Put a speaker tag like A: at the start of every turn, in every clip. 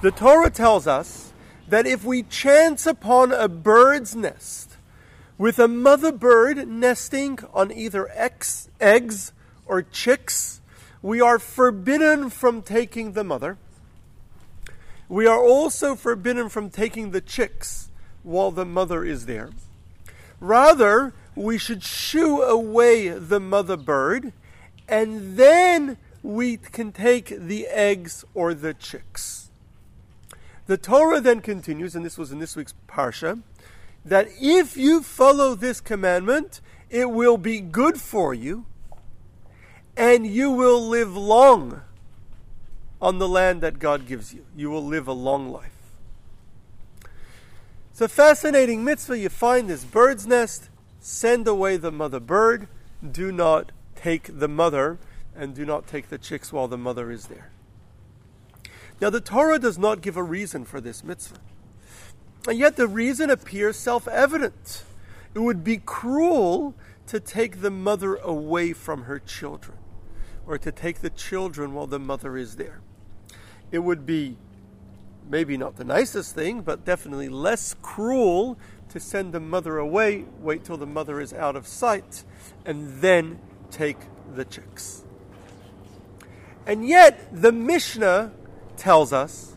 A: The Torah tells us that if we chance upon a bird's nest with a mother bird nesting on either eggs, eggs or chicks, we are forbidden from taking the mother. We are also forbidden from taking the chicks while the mother is there. Rather, we should shoo away the mother bird, and then we can take the eggs or the chicks. The Torah then continues, and this was in this week's Parsha, that if you follow this commandment, it will be good for you, and you will live long on the land that God gives you. You will live a long life. It's a fascinating mitzvah. You find this bird's nest, send away the mother bird, do not take the mother, and do not take the chicks while the mother is there. Now, the Torah does not give a reason for this mitzvah. And yet, the reason appears self evident. It would be cruel to take the mother away from her children, or to take the children while the mother is there. It would be maybe not the nicest thing, but definitely less cruel to send the mother away, wait till the mother is out of sight, and then take the chicks. And yet, the Mishnah tells us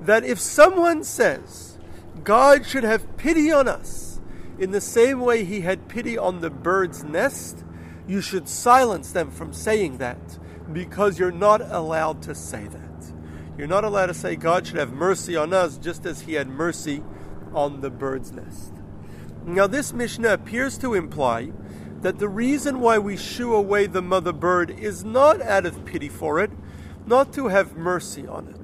A: that if someone says, God should have pity on us in the same way he had pity on the bird's nest, you should silence them from saying that because you're not allowed to say that. You're not allowed to say God should have mercy on us just as he had mercy on the bird's nest. Now, this Mishnah appears to imply that the reason why we shoo away the mother bird is not out of pity for it, not to have mercy on it.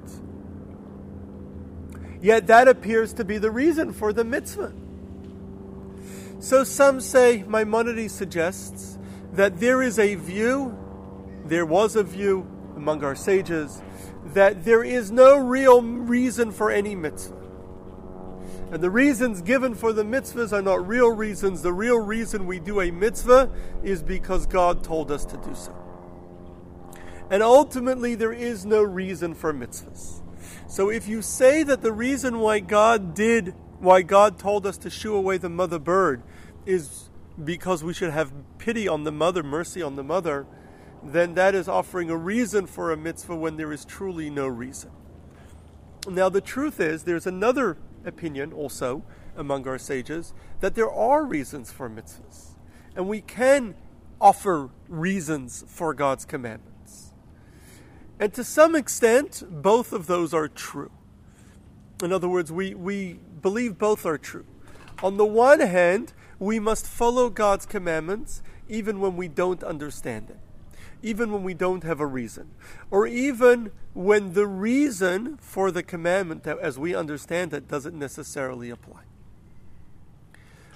A: Yet that appears to be the reason for the mitzvah. So some say, Maimonides suggests, that there is a view, there was a view among our sages, that there is no real reason for any mitzvah. And the reasons given for the mitzvahs are not real reasons. The real reason we do a mitzvah is because God told us to do so. And ultimately, there is no reason for mitzvahs. So if you say that the reason why God did, why God told us to shoo away the mother bird is because we should have pity on the mother, mercy on the mother, then that is offering a reason for a mitzvah when there is truly no reason. Now, the truth is, there's another opinion also among our sages that there are reasons for mitzvahs, and we can offer reasons for God's commandments. And to some extent, both of those are true. In other words, we, we believe both are true. On the one hand, we must follow God's commandments even when we don't understand it even when we don't have a reason, or even when the reason for the commandment, as we understand it, doesn't necessarily apply.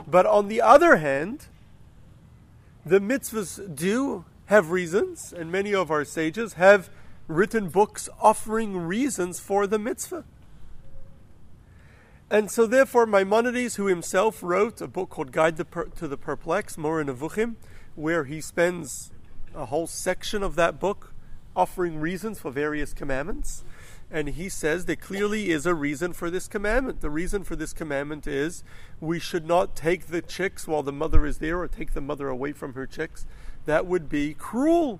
A: But on the other hand, the mitzvahs do have reasons, and many of our sages have written books offering reasons for the mitzvah. And so, therefore, Maimonides, who himself wrote a book called Guide to the Perplexed, Moreh Nevuchim, where he spends a whole section of that book offering reasons for various commandments. And he says there clearly is a reason for this commandment. The reason for this commandment is we should not take the chicks while the mother is there or take the mother away from her chicks. That would be cruel.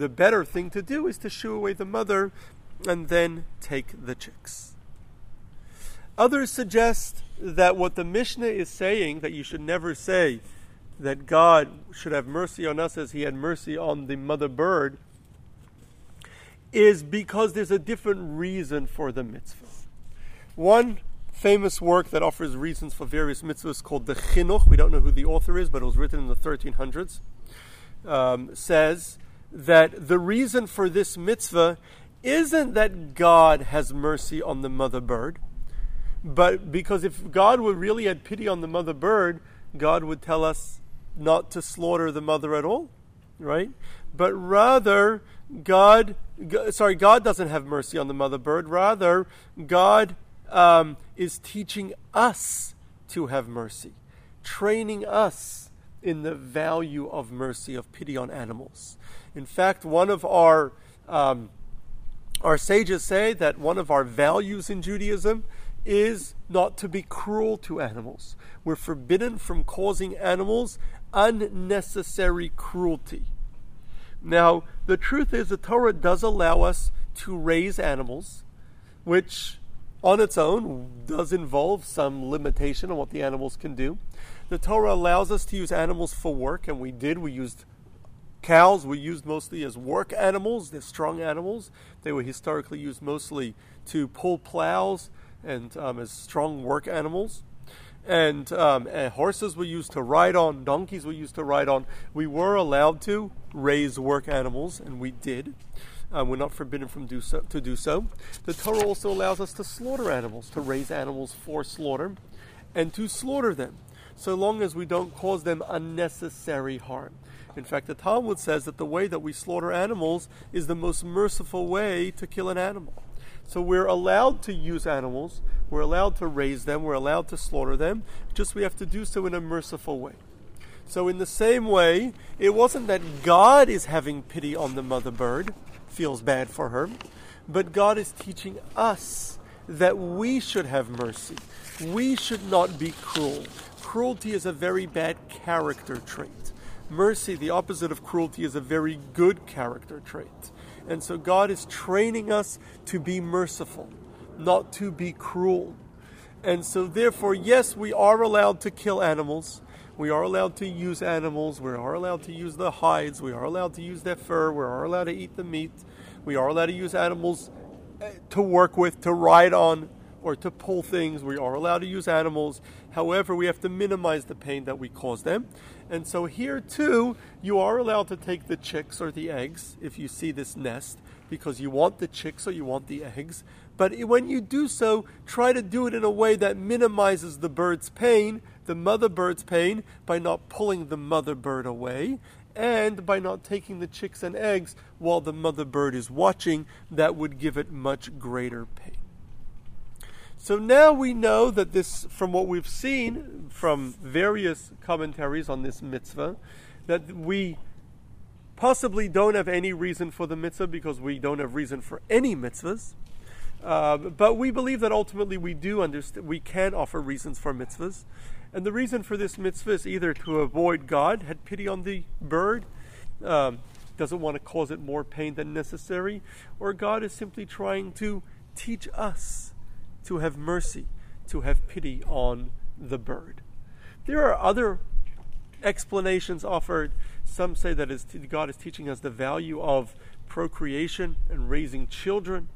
A: The better thing to do is to shoo away the mother and then take the chicks. Others suggest that what the Mishnah is saying, that you should never say, that God should have mercy on us as He had mercy on the mother bird is because there's a different reason for the mitzvah. One famous work that offers reasons for various mitzvahs called the Chinuch, we don't know who the author is, but it was written in the 1300s, um, says that the reason for this mitzvah isn't that God has mercy on the mother bird, but because if God would really had pity on the mother bird, God would tell us not to slaughter the mother at all, right? But rather, God, sorry, God doesn't have mercy on the mother bird. Rather, God um, is teaching us to have mercy, training us in the value of mercy, of pity on animals. In fact, one of our um, Our sages say that one of our values in Judaism is not to be cruel to animals. We're forbidden from causing animals unnecessary cruelty. Now, the truth is, the Torah does allow us to raise animals, which on its own does involve some limitation on what the animals can do. The Torah allows us to use animals for work, and we did. We used cows, were used mostly as work animals. They're strong animals. They were historically used mostly to pull plows and um, as strong work animals. And, um, and, horses were used to ride on, donkeys were used to ride on. We were allowed to raise work animals, and we did. Um, we're not forbidden from do so, to do so. The Torah also allows us to slaughter animals, to raise animals for slaughter, and to slaughter them, so long as we don't cause them unnecessary harm. In fact, the Talmud says that the way that we slaughter animals is the most merciful way to kill an animal. So we're allowed to use animals, we're allowed to raise them, we're allowed to slaughter them, just we have to do so in a merciful way. So, in the same way, it wasn't that God is having pity on the mother bird, feels bad for her, but God is teaching us that we should have mercy. We should not be cruel. Cruelty is a very bad character trait. Mercy, the opposite of cruelty, is a very good character trait. And so God is training us to be merciful, not to be cruel. And so, therefore, yes, we are allowed to kill animals. We are allowed to use animals. We are allowed to use the hides. We are allowed to use their fur. We are allowed to eat the meat. We are allowed to use animals eh, to work with, to ride on, or to pull things. We are allowed to use animals. However, we have to minimize the pain that we cause them. And so here too, you are allowed to take the chicks or the eggs if you see this nest because you want the chicks or you want the eggs. But when you do so, try to do it in a way that minimizes the bird's pain, the mother bird's pain, by not pulling the mother bird away and by not taking the chicks and eggs while the mother bird is watching. That would give it much greater pain. So now we know that this, from what we've seen from various commentaries on this mitzvah, that we possibly don't have any reason for the mitzvah because we don't have reason for any mitzvahs. Uh, but we believe that ultimately we do understand, we can offer reasons for mitzvahs. And the reason for this mitzvah is either to avoid God, had pity on the bird, um, doesn't want to cause it more pain than necessary, or God is simply trying to teach us to have mercy, to have pity on the bird. There are other explanations offered. Some say that God is teaching us the value of procreation and raising children.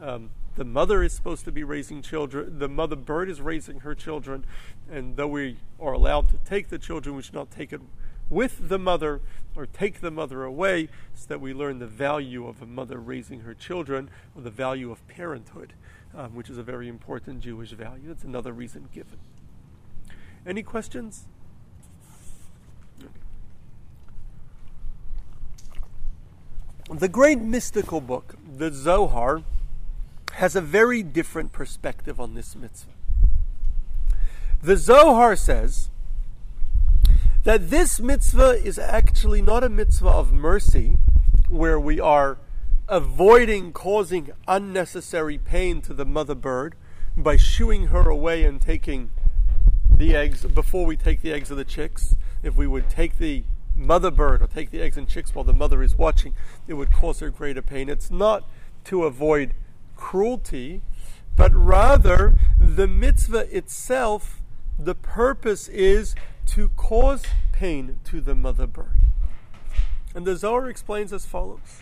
A: Um, the mother is supposed to be raising children. The mother bird is raising her children. And though we are allowed to take the children, we should not take it with the mother or take the mother away so that we learn the value of a mother raising her children or the value of parenthood um, which is a very important Jewish value. That's another reason given. Any questions? The great mystical book, the Zohar, has a very different perspective on this mitzvah. The Zohar says that this mitzvah is actually not a mitzvah of mercy, where we are avoiding causing unnecessary pain to the mother bird by shooing her away and taking the eggs before we take the eggs of the chicks. If we would take the mother bird or take the eggs and chicks while the mother is watching, it would cause her greater pain. It's not to avoid cruelty, but rather the mitzvah itself, the purpose is to cause pain to the mother bird. And the Zohar explains as follows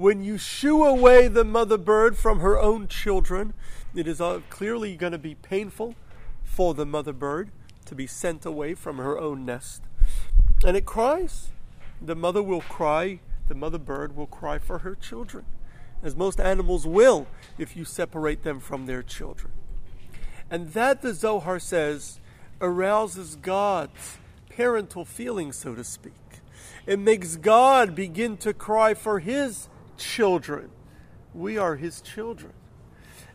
A: when you shoo away the mother bird from her own children, it is uh, clearly going to be painful for the mother bird to be sent away from her own nest. And it cries. The mother will cry, the mother bird will cry for her children, as most animals will if you separate them from their children. And that, the Zohar says, arouses God's parental feelings, so to speak. It makes God begin to cry for his children. We are His children.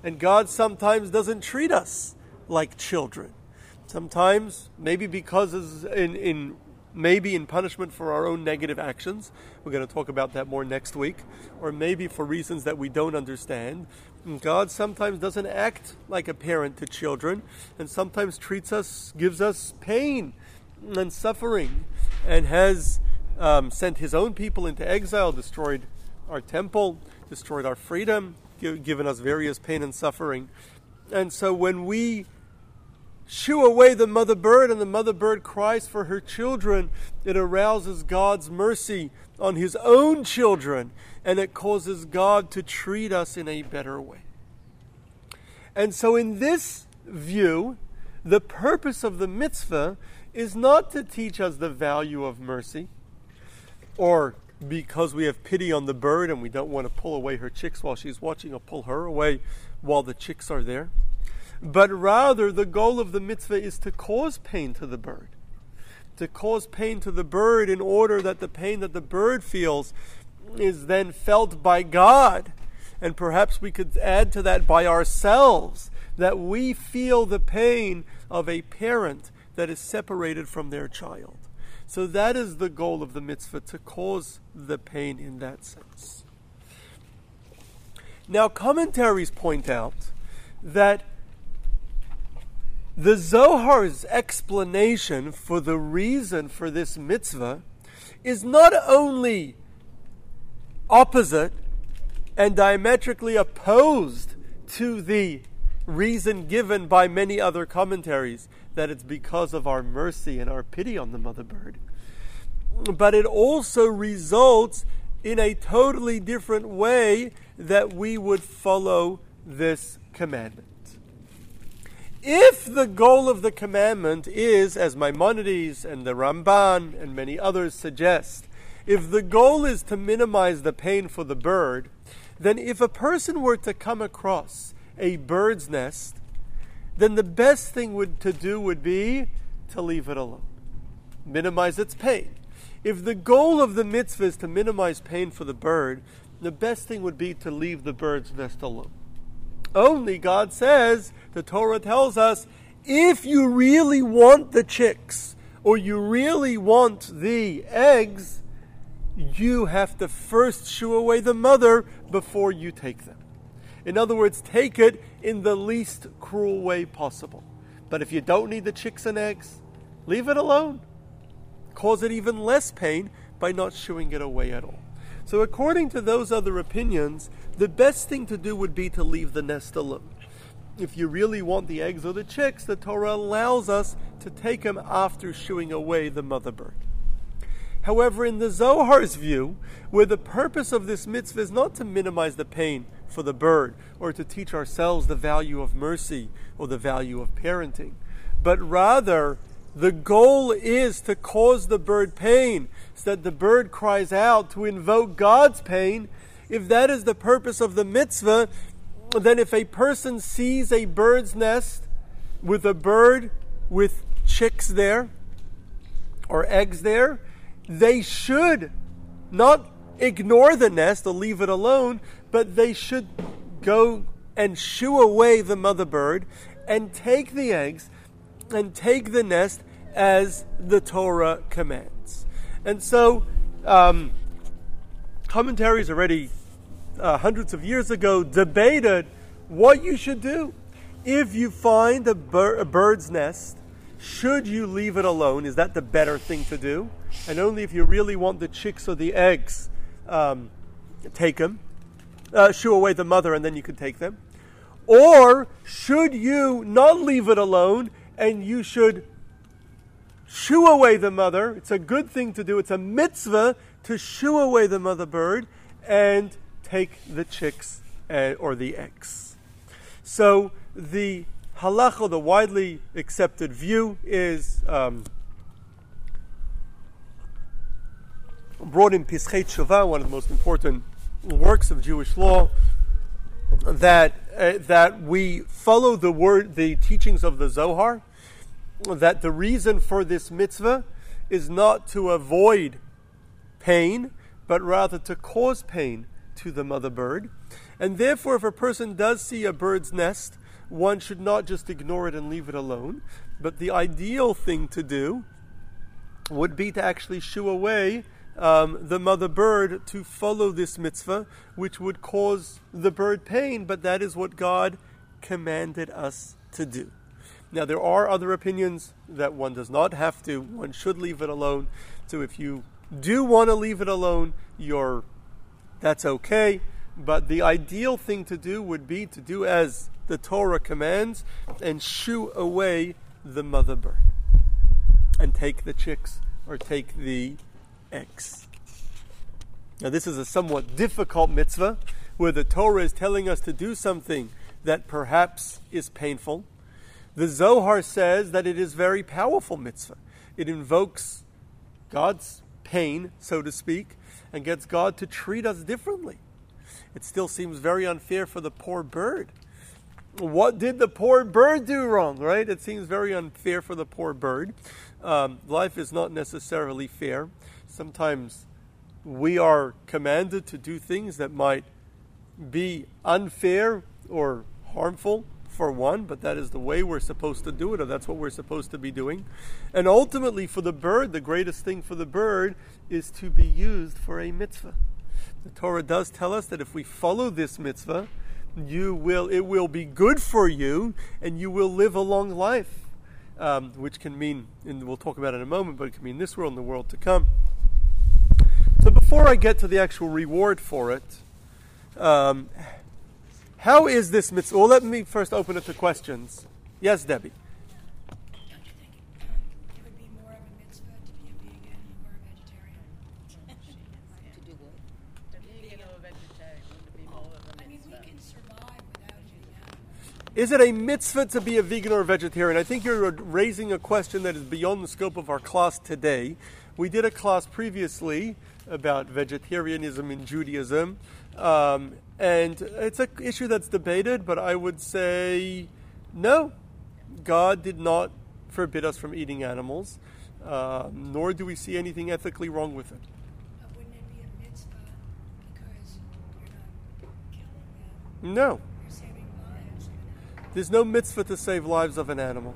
A: And God sometimes doesn't treat us like children. Sometimes, maybe because in, in maybe in punishment for our own negative actions. We're going to talk about that more next week. Or maybe for reasons that we don't understand. God sometimes doesn't act like a parent to children and sometimes treats us, gives us pain and suffering, and has um, sent his own people into exile, destroyed our temple, destroyed our freedom, given us various pain and suffering. And so when we shoo away the mother bird and the mother bird cries for her children, it arouses God's mercy on his own children and it causes God to treat us in a better way. And so, in this view, the purpose of the mitzvah is not to teach us the value of mercy or because we have pity on the bird and we don't want to pull away her chicks while she's watching or pull her away while the chicks are there. But rather, the goal of the mitzvah is to cause pain to the bird. To cause pain to the bird in order that the pain that the bird feels is then felt by God. And perhaps we could add to that by ourselves, that we feel the pain of a parent that is separated from their child. So that is the goal of the mitzvah, to cause the pain in that sense. Now, commentaries point out that the Zohar's explanation for the reason for this mitzvah is not only opposite and diametrically opposed to the reason given by many other commentaries that it's because of our mercy and our pity on the mother bird. But it also results in a totally different way that we would follow this commandment. If the goal of the commandment is, as Maimonides and the Ramban and many others suggest, if the goal is to minimize the pain for the bird, then if a person were to come across a bird's nest then the best thing would, to do would be to leave it alone, minimize its pain. If the goal of the mitzvah is to minimize pain for the bird, the best thing would be to leave the bird's nest alone. Only God says, the Torah tells us, if you really want the chicks or you really want the eggs, you have to first shoo away the mother before you take them. In other words, take it in the least cruel way possible. But if you don't need the chicks and eggs, leave it alone. Cause it even less pain by not shooing it away at all. So, according to those other opinions, the best thing to do would be to leave the nest alone. If you really want the eggs or the chicks, the Torah allows us to take them after shooing away the mother bird. However, in the Zohar's view, where the purpose of this mitzvah is not to minimize the pain for the bird or to teach ourselves the value of mercy or the value of parenting, but rather the goal is to cause the bird pain so that the bird cries out to invoke God's pain. If that is the purpose of the mitzvah, then if a person sees a bird's nest with a bird with chicks there or eggs there, they should not ignore the nest or leave it alone, but they should go and shoo away the mother bird and take the eggs and take the nest as the Torah commands. And so, um, commentaries already uh, hundreds of years ago debated what you should do if you find a, bir- a bird's nest. Should you leave it alone? Is that the better thing to do? And only if you really want the chicks or the eggs um, take them, uh, shoo away the mother, and then you can take them? Or should you not leave it alone and you should shoo away the mother? It's a good thing to do. It's a mitzvah to shoo away the mother bird and take the chicks uh, or the eggs. So the halacha, the widely accepted view, is um, brought in Pischei Tshuva, one of the most important works of Jewish law, that uh, that we follow the word, the teachings of the Zohar. That the reason for this mitzvah is not to avoid pain, but rather to cause pain to the mother bird. And therefore, if a person does see a bird's nest, one should not just ignore it and leave it alone, but the ideal thing to do would be to actually shoo away um, the mother bird to follow this mitzvah, which would cause the bird pain, but that is what God commanded us to do. Now, there are other opinions that one does not have to, one should leave it alone. So, if you do want to leave it alone, you're, that's okay. But the ideal thing to do would be to do as the Torah commands and shoo away the mother bird and take the chicks or take the eggs. Now, this is a somewhat difficult mitzvah where the Torah is telling us to do something that perhaps is painful. The Zohar says that it is very powerful mitzvah. It invokes God's pain, so to speak, and gets God to treat us differently. It still seems very unfair for the poor bird. What did the poor bird do wrong, right? It seems very unfair for the poor bird. Um, life is not necessarily fair. Sometimes we are commanded to do things that might be unfair or harmful for one, but that is the way we're supposed to do it, or that's what we're supposed to be doing. And ultimately, for the bird, the greatest thing for the bird is to be used for a mitzvah. The Torah does tell us that if we follow this mitzvah, you will it will be good for you, and you will live a long life, um, which can mean, and we'll talk about it in a moment, but it can mean this world and the world to come. So before I get to the actual reward for it, um, how is this mitzvah? Well, let me first open it to questions. Yes, Debbie. Is it a mitzvah to be a vegan or a vegetarian? I think you're raising a question that is beyond the scope of our class today. We did a class previously about vegetarianism in Judaism, um, and it's an issue that's debated, but I would say no. God did not forbid us from eating animals, uh, nor do we see anything ethically wrong with it.
B: wouldn't it be a mitzvah because you're not killing
A: them? No.
B: There's
A: no mitzvah to save lives of an animal.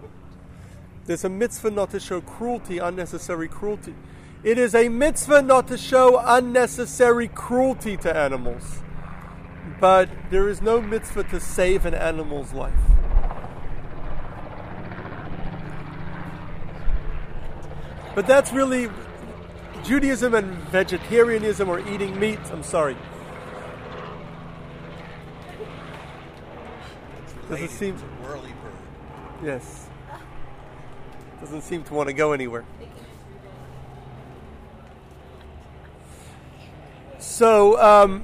A: There's a mitzvah not to show cruelty, unnecessary cruelty. It is a mitzvah not to show unnecessary cruelty to animals. But there is no mitzvah to save an animal's life. But that's really Judaism and vegetarianism or eating meat. I'm sorry.
C: Doesn't seem whirly bird.
A: Yes. Doesn't seem to want to go anywhere. So, um,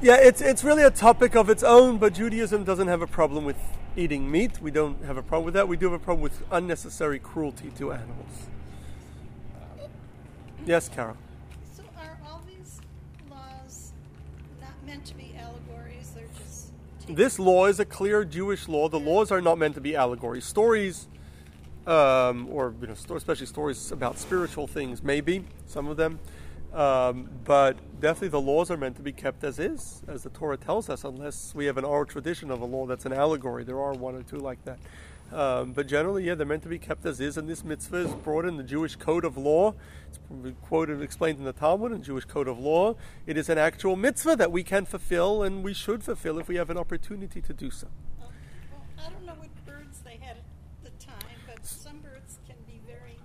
A: yeah, it's it's really a topic of its own. But Judaism doesn't have a problem with eating meat. We don't have a problem with that. We do have a problem with unnecessary cruelty to animals. Yes, Carol.
D: So, are all these laws not meant to be allegories? They're just
A: this law is a clear Jewish law. The laws are not meant to be allegories. Stories, um, or you know, especially stories about spiritual things, maybe some of them, um, but definitely the laws are meant to be kept as is, as the Torah tells us, unless we have an oral tradition of a law that's an allegory. There are one or two like that. Um, but generally, yeah, they're meant to be kept as is, and this mitzvah is brought in the Jewish code of law. It's quoted and explained in the Talmud and Jewish code of law. It is an actual mitzvah that we can fulfill and we should fulfill if we have an opportunity to do so.
D: well, I don't know what birds they had at the time, but some birds can be very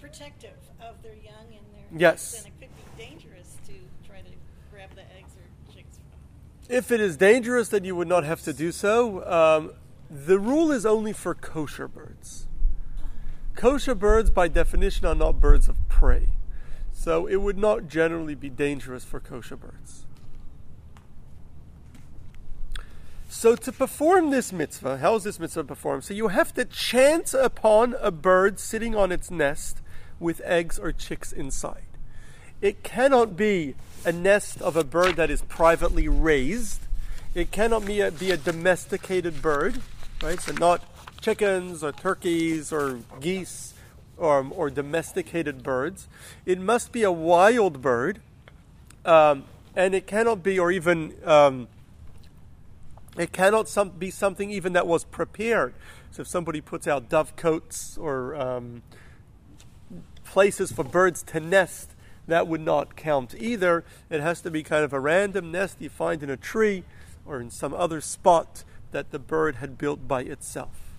D: protective of their young and their
A: yes.
D: eggs, and it could be dangerous to try to grab the eggs or chicks from.
A: If it is dangerous, then you would not have to do so. Um, the rule is only for kosher birds. Kosher birds, by definition, are not birds of prey. So it would not generally be dangerous for kosher birds. So to perform this mitzvah, how is this mitzvah performed? So you have to chance upon a bird sitting on its nest with eggs or chicks inside. It cannot be a nest of a bird that is privately raised. It cannot be a, be a domesticated bird right? So not chickens or turkeys or geese or, or domesticated birds. It must be a wild bird, um, and it cannot be, or even um, it cannot some, be something even that was prepared. So if somebody puts out dovecotes or um, places for birds to nest, that would not count either. It has to be kind of a random nest you find in a tree or in some other spot that the bird had built by itself.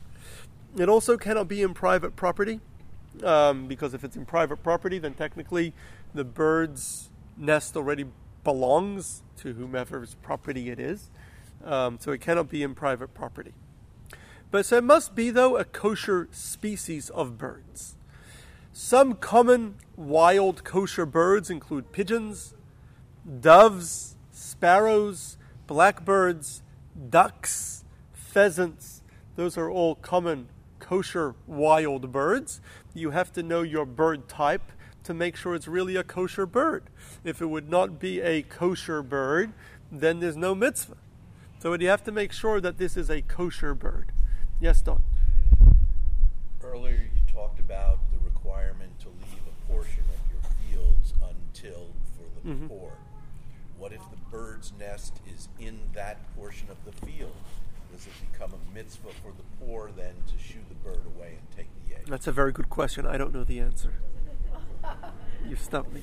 A: It also cannot be in private property um, because if it's in private property, then technically the bird's nest already belongs to whomever's property it is. Um, so it cannot be in private property. But so it must be, though, a kosher species of birds. Some common wild kosher birds include pigeons, doves, sparrows, blackbirds, ducks, pheasants. Those are all common kosher wild birds. You have to know your bird type to make sure it's really a kosher bird. If it would not be a kosher bird, then there's no mitzvah. So you have to make sure that this is a kosher bird. Yes, Don.
C: Earlier, you talked about the requirement to leave a portion of your fields untilled for the
A: Mhm.
C: poor. What if the bird's nest is in that portion of the field? Does it become a mitzvah for the poor then to shoo the bird away and take the egg?
A: That's a very good question. I don't know the answer. You stumped me.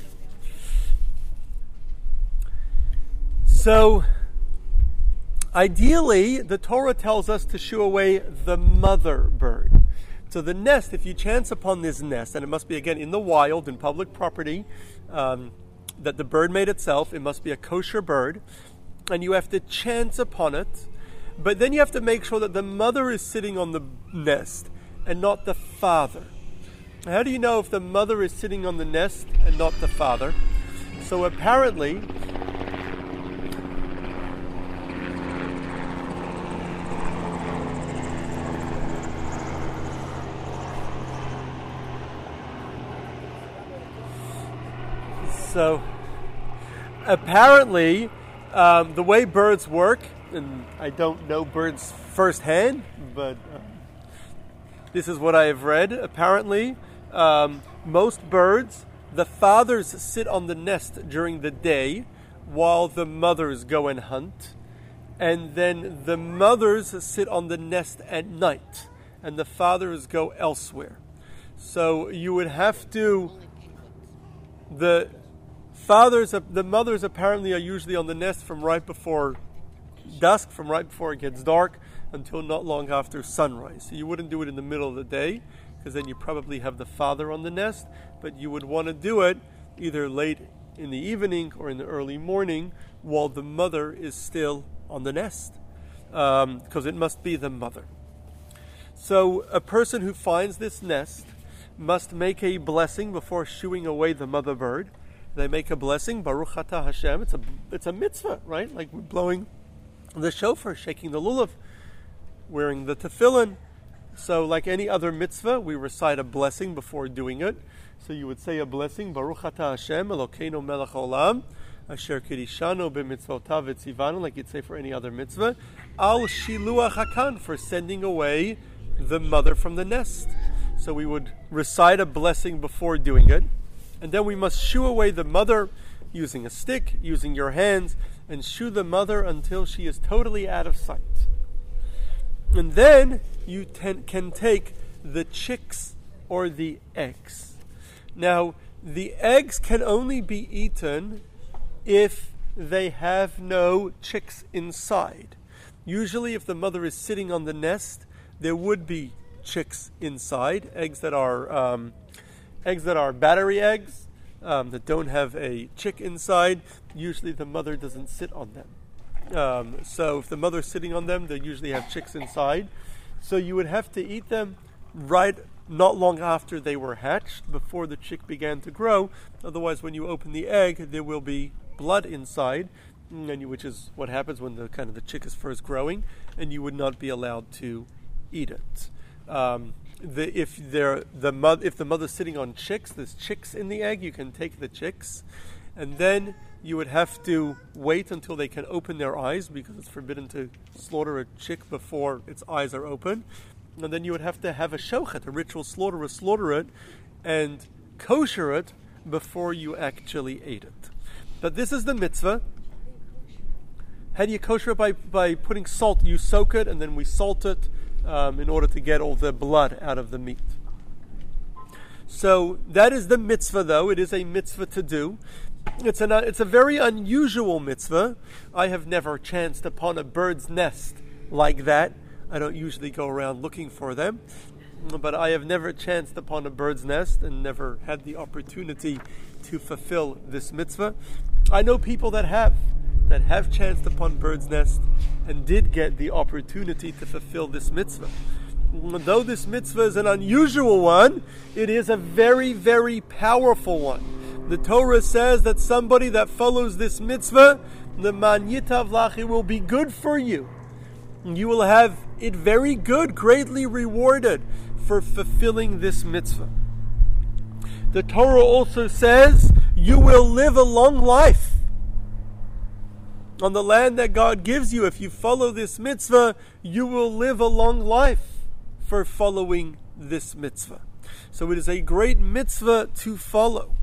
A: So, ideally, the Torah tells us to shoo away the mother bird. So, the nest, if you chance upon this nest, and it must be again in the wild, in public property, um, that the bird made itself, it must be a kosher bird, and you have to chance upon it, but then you have to make sure that the mother is sitting on the nest and not the father. How do you know if the mother is sitting on the nest and not the father? So apparently, so apparently, um, the way birds work, and I don't know birds firsthand, but uh, this is what I have read. Apparently, um, most birds, the fathers sit on the nest during the day while the mothers go and hunt, and then the mothers sit on the nest at night, and the fathers go elsewhere. So you would have to the fathers the mothers apparently are usually on the nest from right before dusk from right before it gets dark until not long after sunrise so you wouldn't do it in the middle of the day because then you probably have the father on the nest but you would want to do it either late in the evening or in the early morning while the mother is still on the nest because um, it must be the mother so a person who finds this nest must make a blessing before shooing away the mother bird. They make a blessing, Baruch Atah Hashem. It's a it's a mitzvah, right? Like blowing the shofar, shaking the lulav, wearing the tefillin. So, like any other mitzvah, we recite a blessing before doing it. So you would say a blessing, Baruch Atah Hashem, Elokeinu melech olam, asher kirishanu b'mitzvotav etzivanu, like you'd say for any other mitzvah, al shiluach hakan, for sending away the mother from the nest. So we would recite a blessing before doing it. And then we must shoo away the mother using a stick, using your hands, and shoo the mother until she is totally out of sight. And then you ten- can take the chicks or the eggs. Now, the eggs can only be eaten if they have no chicks inside. Usually, if the mother is sitting on the nest, there would be chicks inside, eggs that are um, eggs that are battery eggs um, that don't have a chick inside. Usually, the mother doesn't sit on them. Um, so, if the mother's sitting on them, they usually have chicks inside. So, you would have to eat them right not long after they were hatched, before the chick began to grow. Otherwise, when you open the egg, there will be blood inside, and you, which is what happens when the kind of the chick is first growing, and you would not be allowed to eat it. Um, the, if they're, the mo- if the mother's sitting on chicks, there's chicks in the egg. You can take the chicks, and then you would have to wait until they can open their eyes because it's forbidden to slaughter a chick before its eyes are open. And then you would have to have a shochet, a ritual slaughterer, slaughter it and kosher it before you actually ate it. But this is the mitzvah. How do you kosher it? By, by putting salt. You soak it and then we salt it um, in order to get all the blood out of the meat. So that is the mitzvah, though. It is a mitzvah to do. It's, an, it's a very unusual mitzvah. I have never chanced upon a bird's nest like that. I don't usually go around looking for them, but I have never chanced upon a bird's nest and never had the opportunity to fulfill this mitzvah. I know people that have, that have chanced upon bird's nest and did get the opportunity to fulfill this mitzvah. Though this mitzvah is an unusual one, it is a very, very powerful one. The Torah says that somebody that follows this mitzvah, the man yitav lach, it will be good for you. You will have it very good, greatly rewarded for fulfilling this mitzvah. The Torah also says you will live a long life on the land that God gives you. If you follow this mitzvah, you will live a long life for following this mitzvah. So it is a great mitzvah to follow.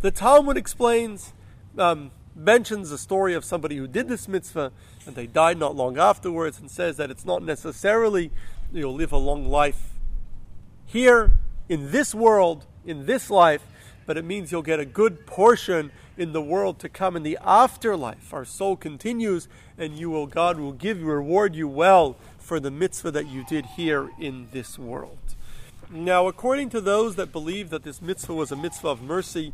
A: The Talmud explains, um, mentions a story of somebody who did this mitzvah and they died not long afterwards and says that it's not necessarily you'll live a long life here in this world, in this life, but it means you'll get a good portion in the world to come in the afterlife. Our soul continues and you will God will give you reward you well for the mitzvah that you did here in this world. Now, according to those that believe that this mitzvah was a mitzvah of mercy,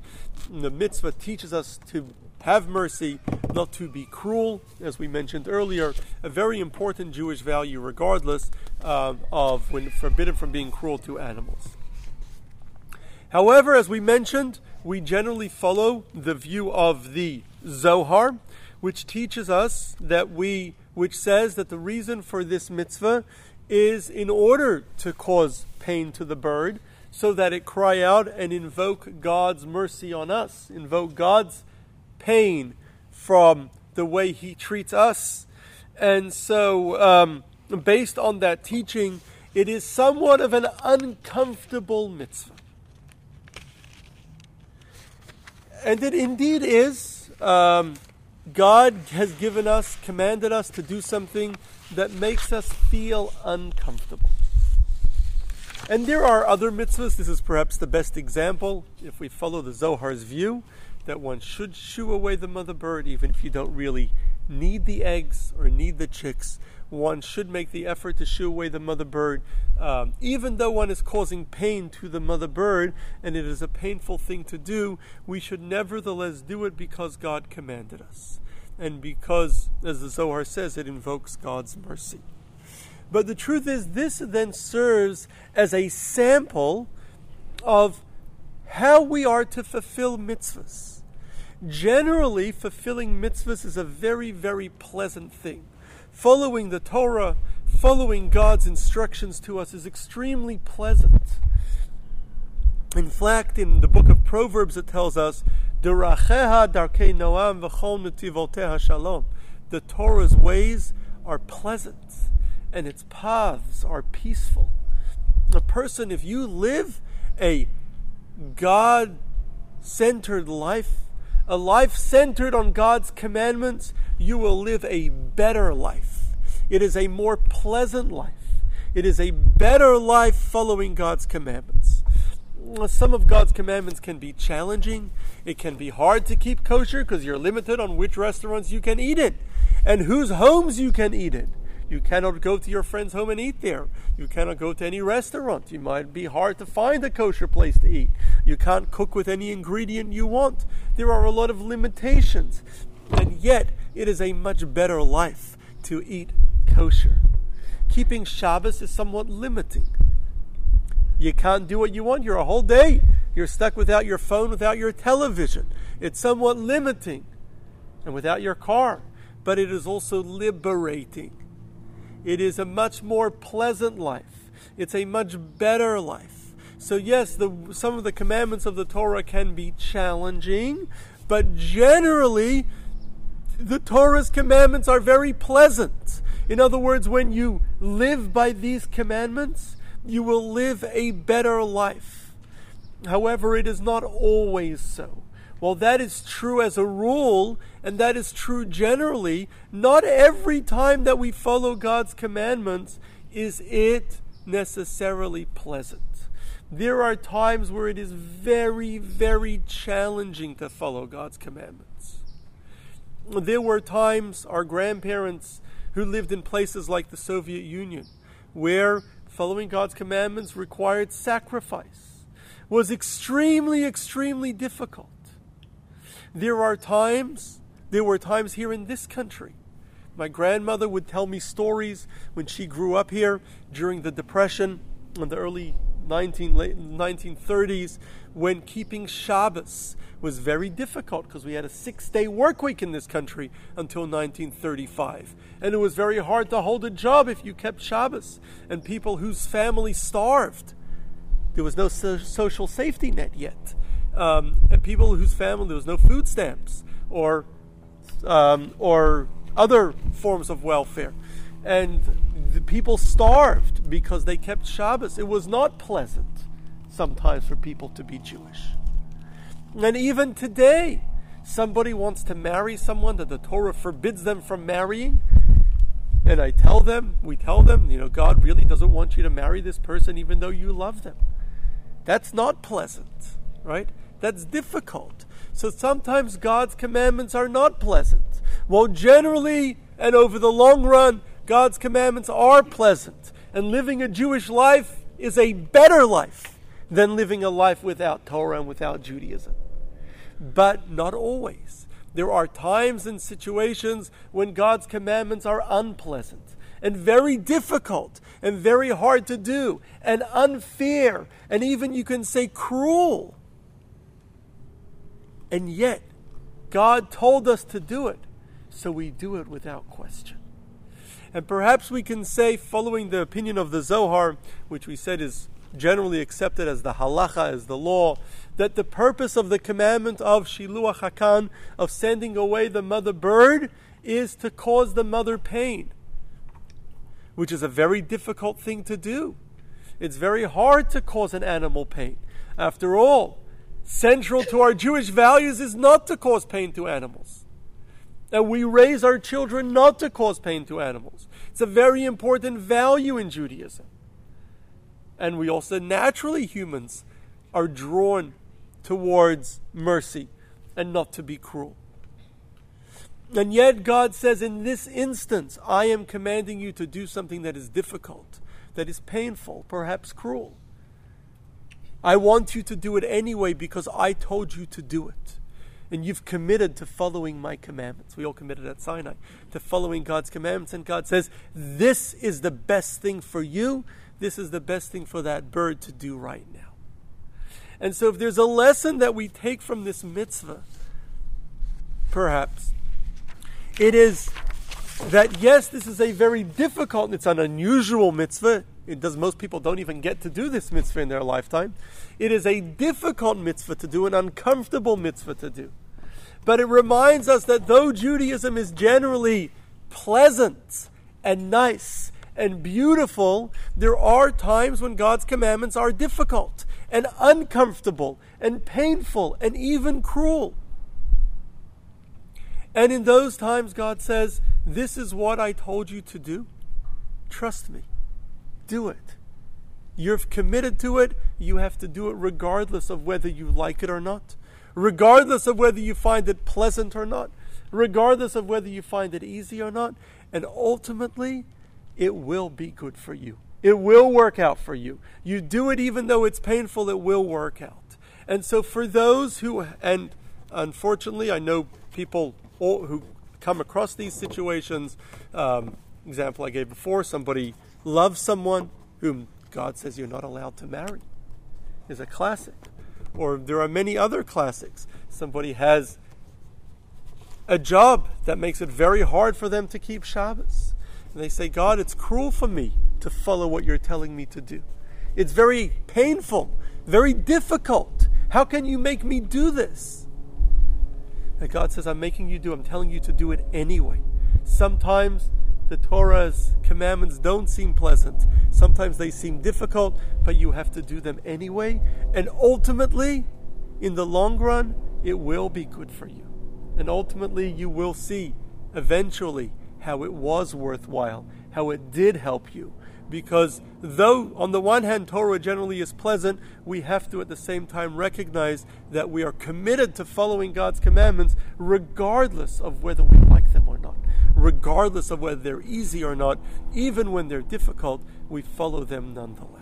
A: the mitzvah teaches us to have mercy, not to be cruel, as we mentioned earlier, a very important Jewish value, regardless uh, of when forbidden from being cruel to animals. However, as we mentioned, we generally follow the view of the Zohar, which teaches us that we which says that the reason for this mitzvah is in order to cause pain to the bird so that it cry out and invoke God's mercy on us, invoke God's pain from the way He treats us. And so, um, based on that teaching, it is somewhat of an uncomfortable mitzvah. And it indeed is. Um, God has given us, commanded us to do something that makes us feel uncomfortable. And there are other mitzvahs. This is perhaps the best example, if we follow the Zohar's view, that one should shoo away the mother bird, even if you don't really need the eggs or need the chicks. One should make the effort to shoo away the mother bird, um, even though one is causing pain to the mother bird, and it is a painful thing to do. We should nevertheless do it because God commanded us, and because, as the Zohar says, it invokes God's mercy. But the truth is, this then serves as a sample of how we are to fulfill mitzvahs. Generally, fulfilling mitzvahs is a very, very pleasant thing. Following the Torah, following God's instructions to us is extremely pleasant. In fact, in the book of Proverbs, it tells us, "Deracheha darkei noam v'chol shalom." The Torah's ways are pleasant, and its paths are peaceful. A person, if you live a God-centered life, a life centered on God's commandments, you will live a better life. It is a more pleasant life. It is a better life following God's commandments. Some of God's commandments can be challenging. It can be hard to keep kosher because you're limited on which restaurants you can eat it and whose homes you can eat in. You cannot go to your friend's home and eat there. You cannot go to any restaurant. You might be hard to find a kosher place to eat. You can't cook with any ingredient you want. There are a lot of limitations. And yet, it is a much better life to eat kosher. Keeping Shabbos is somewhat limiting. You can't do what you want. You're a whole day. You're stuck without your phone, without your television. It's somewhat limiting. And without your car. But it is also liberating. It is a much more pleasant life. It's a much better life. So, yes, the, some of the commandments of the Torah can be challenging, but generally, the Torah's commandments are very pleasant. In other words, when you live by these commandments, you will live a better life. However, it is not always so. While that is true as a rule, and that is true generally, not every time that we follow God's commandments is it necessarily pleasant. There are times where it is very, very challenging to follow God's commandments. There were times our grandparents who lived in places like the Soviet Union where following God's commandments required sacrifice, was extremely, extremely difficult. There are times, there were times here in this country. My grandmother would tell me stories when she grew up here during the Depression in the early 19, late 1930s when keeping Shabbos was very difficult because we had a six day work week in this country until 1935. And it was very hard to hold a job if you kept Shabbos. And people whose family starved, there was no so- social safety net yet. Um, and people whose family, there was no food stamps or, um, or other forms of welfare. And the people starved because they kept Shabbos. It was not pleasant sometimes for people to be Jewish. And even today, somebody wants to marry someone that the Torah forbids them from marrying. And I tell them, we tell them, you know, God really doesn't want you to marry this person even though you love them. That's not pleasant, right? That's difficult. So sometimes God's commandments are not pleasant. Well, generally and over the long run, God's commandments are pleasant. And living a Jewish life is a better life than living a life without Torah and without Judaism. But not always. There are times and situations when God's commandments are unpleasant and very difficult and very hard to do and unfair and even you can say cruel. And yet, God told us to do it, so we do it without question. And perhaps we can say, following the opinion of the Zohar, which we said is generally accepted as the halacha, as the law, that the purpose of the commandment of Shiluach Hakan, of sending away the mother bird, is to cause the mother pain, which is a very difficult thing to do. It's very hard to cause an animal pain. After all, central to our Jewish values is not to cause pain to animals. And we raise our children not to cause pain to animals. It's a very important value in Judaism. And we also, naturally, humans are drawn towards mercy and not to be cruel. And yet, God says, in this instance, I am commanding you to do something that is difficult, that is painful, perhaps cruel. I want you to do it anyway because I told you to do it and you've committed to following my commandments. We all committed at Sinai to following God's commandments, and God says, This is the best thing for you. This is the best thing for that bird to do right now. And so, if there's a lesson that we take from this mitzvah, perhaps, it is that yes, this is a very difficult, and it's an unusual mitzvah. It does most people don't even get to do this mitzvah in their lifetime. It is a difficult mitzvah to do, an uncomfortable mitzvah to do. But it reminds us that though Judaism is generally pleasant and nice and beautiful, there are times when God's commandments are difficult and uncomfortable and painful and even cruel. And in those times, God says, This is what I told you to do. Trust me. Do it. You're committed to it. You have to do it regardless of whether you like it or not, regardless of whether you find it pleasant or not, regardless of whether you find it easy or not. And ultimately, it will be good for you. It will work out for you. You do it even though it's painful, it will work out. And so, for those who, and unfortunately, I know people who come across these situations. Um, example I gave before somebody loves someone whom God says you're not allowed to marry, is a classic. Or there are many other classics. Somebody has a job that makes it very hard for them to keep Shabbos. And they say, God, it's cruel for me to follow what you're telling me to do. It's very painful, very difficult. How can you make me do this? And God says, I'm making you do, I'm telling you to do it anyway. Sometimes the Torah's commandments don't seem pleasant. Sometimes they seem difficult, but you have to do them anyway. And ultimately, in the long run, it will be good for you. And ultimately, you will see eventually how it was worthwhile, how it did help you. Because though, on the one hand, Torah generally is pleasant, we have to at the same time recognize that we are committed to following God's commandments regardless of whether we like them or not. Regardless of whether they're easy or not, even when they're difficult, we follow them nonetheless.